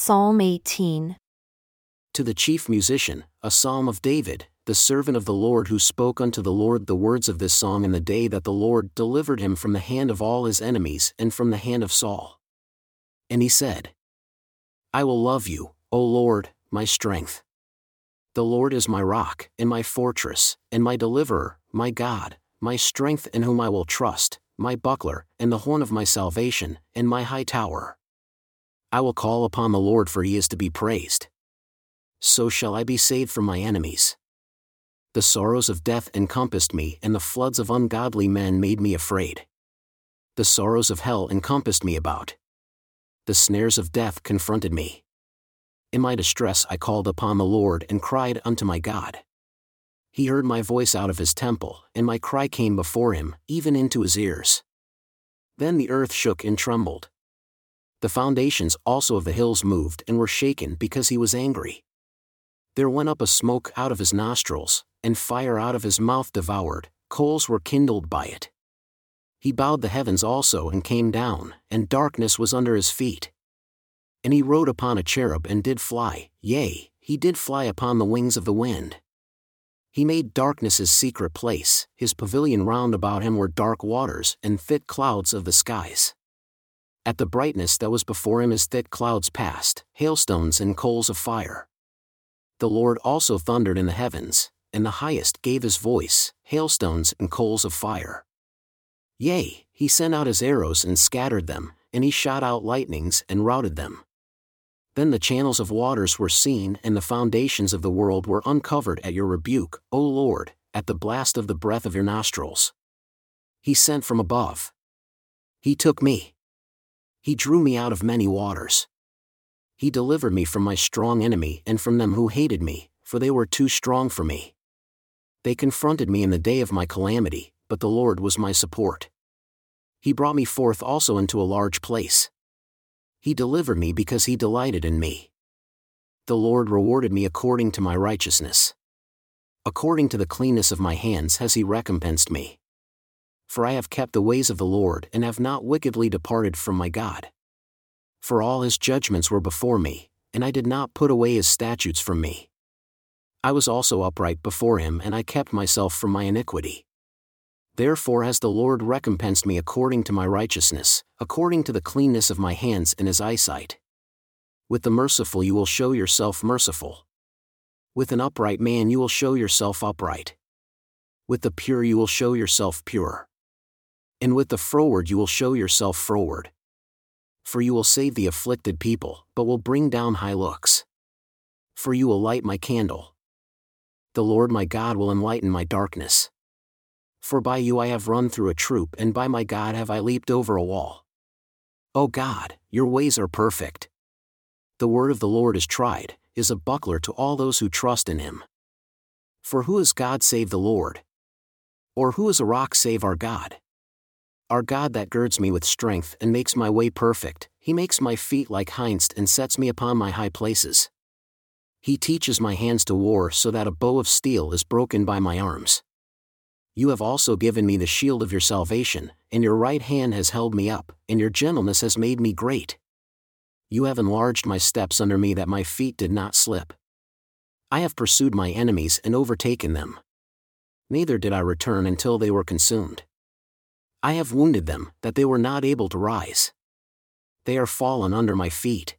Psalm 18. To the chief musician, a psalm of David, the servant of the Lord who spoke unto the Lord the words of this song in the day that the Lord delivered him from the hand of all his enemies and from the hand of Saul. And he said, I will love you, O Lord, my strength. The Lord is my rock, and my fortress, and my deliverer, my God, my strength in whom I will trust, my buckler, and the horn of my salvation, and my high tower. I will call upon the Lord for he is to be praised. So shall I be saved from my enemies. The sorrows of death encompassed me, and the floods of ungodly men made me afraid. The sorrows of hell encompassed me about. The snares of death confronted me. In my distress I called upon the Lord and cried unto my God. He heard my voice out of his temple, and my cry came before him, even into his ears. Then the earth shook and trembled. The foundations also of the hills moved and were shaken because he was angry. There went up a smoke out of his nostrils, and fire out of his mouth devoured, coals were kindled by it. He bowed the heavens also and came down, and darkness was under his feet. And he rode upon a cherub and did fly, yea, he did fly upon the wings of the wind. He made darkness his secret place, his pavilion round about him were dark waters and thick clouds of the skies. At the brightness that was before him as thick clouds passed, hailstones and coals of fire. The Lord also thundered in the heavens, and the highest gave his voice, hailstones and coals of fire. Yea, he sent out his arrows and scattered them, and he shot out lightnings and routed them. Then the channels of waters were seen, and the foundations of the world were uncovered at your rebuke, O Lord, at the blast of the breath of your nostrils. He sent from above. He took me. He drew me out of many waters. He delivered me from my strong enemy and from them who hated me, for they were too strong for me. They confronted me in the day of my calamity, but the Lord was my support. He brought me forth also into a large place. He delivered me because he delighted in me. The Lord rewarded me according to my righteousness. According to the cleanness of my hands has he recompensed me for I have kept the ways of the Lord and have not wickedly departed from my God. For all his judgments were before me, and I did not put away his statutes from me. I was also upright before him and I kept myself from my iniquity. Therefore has the Lord recompensed me according to my righteousness, according to the cleanness of my hands in his eyesight. With the merciful you will show yourself merciful. With an upright man you will show yourself upright. With the pure you will show yourself pure and with the froward you will show yourself froward. For you will save the afflicted people, but will bring down high looks. For you will light my candle. The Lord my God will enlighten my darkness. For by you I have run through a troop, and by my God have I leaped over a wall. O God, your ways are perfect. The word of the Lord is tried, is a buckler to all those who trust in him. For who is God save the Lord? Or who is a rock save our God? Our God that girds me with strength and makes my way perfect, he makes my feet like hinds and sets me upon my high places. He teaches my hands to war so that a bow of steel is broken by my arms. You have also given me the shield of your salvation, and your right hand has held me up, and your gentleness has made me great. You have enlarged my steps under me that my feet did not slip. I have pursued my enemies and overtaken them. Neither did I return until they were consumed. I have wounded them, that they were not able to rise. They are fallen under my feet.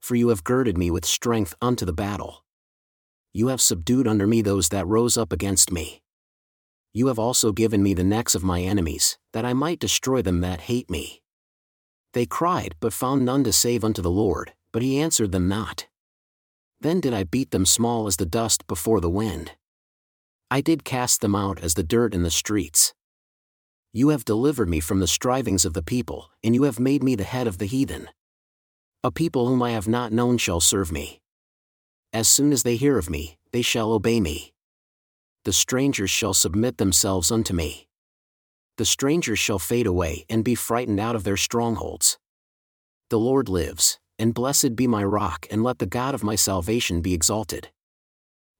For you have girded me with strength unto the battle. You have subdued under me those that rose up against me. You have also given me the necks of my enemies, that I might destroy them that hate me. They cried, but found none to save unto the Lord, but he answered them not. Then did I beat them small as the dust before the wind. I did cast them out as the dirt in the streets. You have delivered me from the strivings of the people, and you have made me the head of the heathen. A people whom I have not known shall serve me. As soon as they hear of me, they shall obey me. The strangers shall submit themselves unto me. The strangers shall fade away and be frightened out of their strongholds. The Lord lives, and blessed be my rock, and let the God of my salvation be exalted.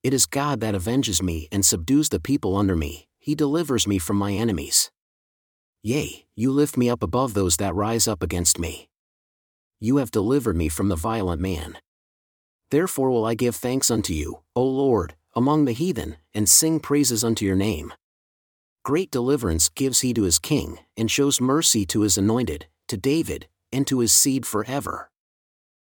It is God that avenges me and subdues the people under me, he delivers me from my enemies. Yea, you lift me up above those that rise up against me. you have delivered me from the violent man. Therefore will I give thanks unto you, O Lord, among the heathen, and sing praises unto your name. Great deliverance gives he to his king, and shows mercy to his anointed, to David, and to his seed forever.